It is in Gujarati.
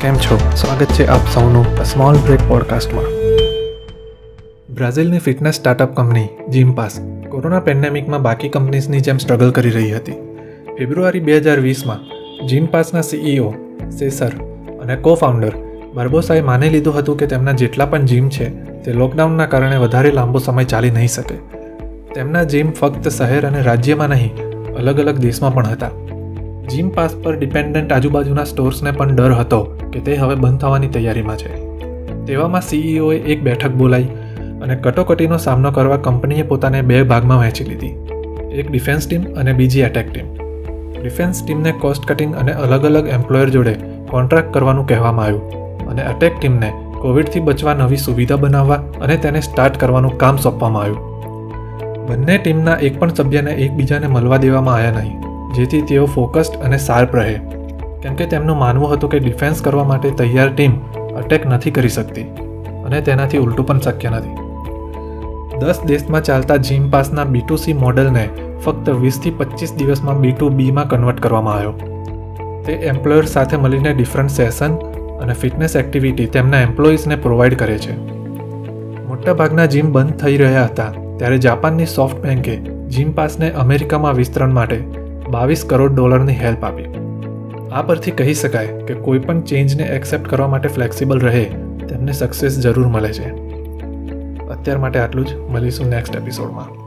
કેમ છો? સ્વાગત છે આપ સૌનું સ્મોલ બ્રેક પોડકાસ્ટમાં બ્રાઝિલની fitness startup company, Gympass, corona પેન્ડેમિકમાં બાકી કંપનીઝની જેમ સ્ટ્રગલ કરી રહી હતી. ફેબ્રુઆરી બે હજાર વીસમાં જીમ પાસના સીઈઓ સેસર અને કો ફાઉન્ડર બાર્બોસાએ માની લીધું હતું કે તેમના જેટલા પણ જીમ છે, તે લોકડાઉનના કારણે વધારે લાંબો સમય ચાલી નહીં શકે. તેમના જીમ ફક્ત શહેર અને રાજ્યમાં નહીં અલગ અલગ દેશમાં પણ હતા. જીમ પાસ પર ડિપેન્ડન્ટ આજુબાજુના સ્ટોર્સને પણ ડર હતો કે તે હવે બંધ થવાની તૈયારીમાં છે. તેવામાં સીઈઓએ એક બેઠક બોલાવી અને કટોકટીનો સામનો કરવા કંપનીએ પોતાને બે ભાગમાં વહેંચી લીધી. એક ડિફેન્સ ટીમ અને બીજી એટેક ટીમ ડિફેન્સ ટીમને કોસ્ટ કટિંગ અને અલગ અલગ એમ્પ્લોયર જોડે કોન્ટ્રાક્ટ કરવાનું કહેવામાં આવ્યું અને અટેક ટીમને કોવિડથી બચવા નવી સુવિધા બનાવવા અને તેને સ્ટાર્ટ કરવાનું કામ સોંપવામાં આવ્યું. બંને ટીમના એક પણ સભ્યને એકબીજાને મળવા દેવામાં આવ્યા નહીં. જેથી તેઓ ફોકસ્ડ અને શાર્પ રહે. કેમ કે તેમનું માનવું હતું કે ડિફેન્સ કરવા માટે તૈયાર ટીમ અટેક નથી કરી શકતી અને તેનાથી ઉલટું પણ શક્ય નથી. દસ દેશમાં ચાલતા જીમ પાસના બી ટુ સી મોડલને ફક્ત વીસથી પચીસ દિવસમાં બી ટુ બીમાં કન્વર્ટ કરવામાં આવ્યો. તે એમ્પ્લોયર સાથે મળીને ડિફરન્ટ સેશન અને ફિટનેસ એક્ટિવિટી તેમના એમ્પ્લોઈઝને પ્રોવાઈડ કરે છે. મોટાભાગના જીમ બંધ થઈ રહ્યા હતા ત્યારે જાપાનની સોફ્ટ બેન્કે જીમ પાસને અમેરિકામાં વિસ્તરણ માટે બાવીસ કરોડ ડોલરની હેલ્પ આપી. આ પરથી કહી શકાય કે કોઈ પણ ચેન્જને એક્સેપ્ટ કરવા માટે ફ્લેક્સિબલ રહે, તેમને સક્સેસ જરૂર મળે છે. અત્યાર માટે આટલું જ. મળીશું નેક્સ્ટ એપિસોડમાં.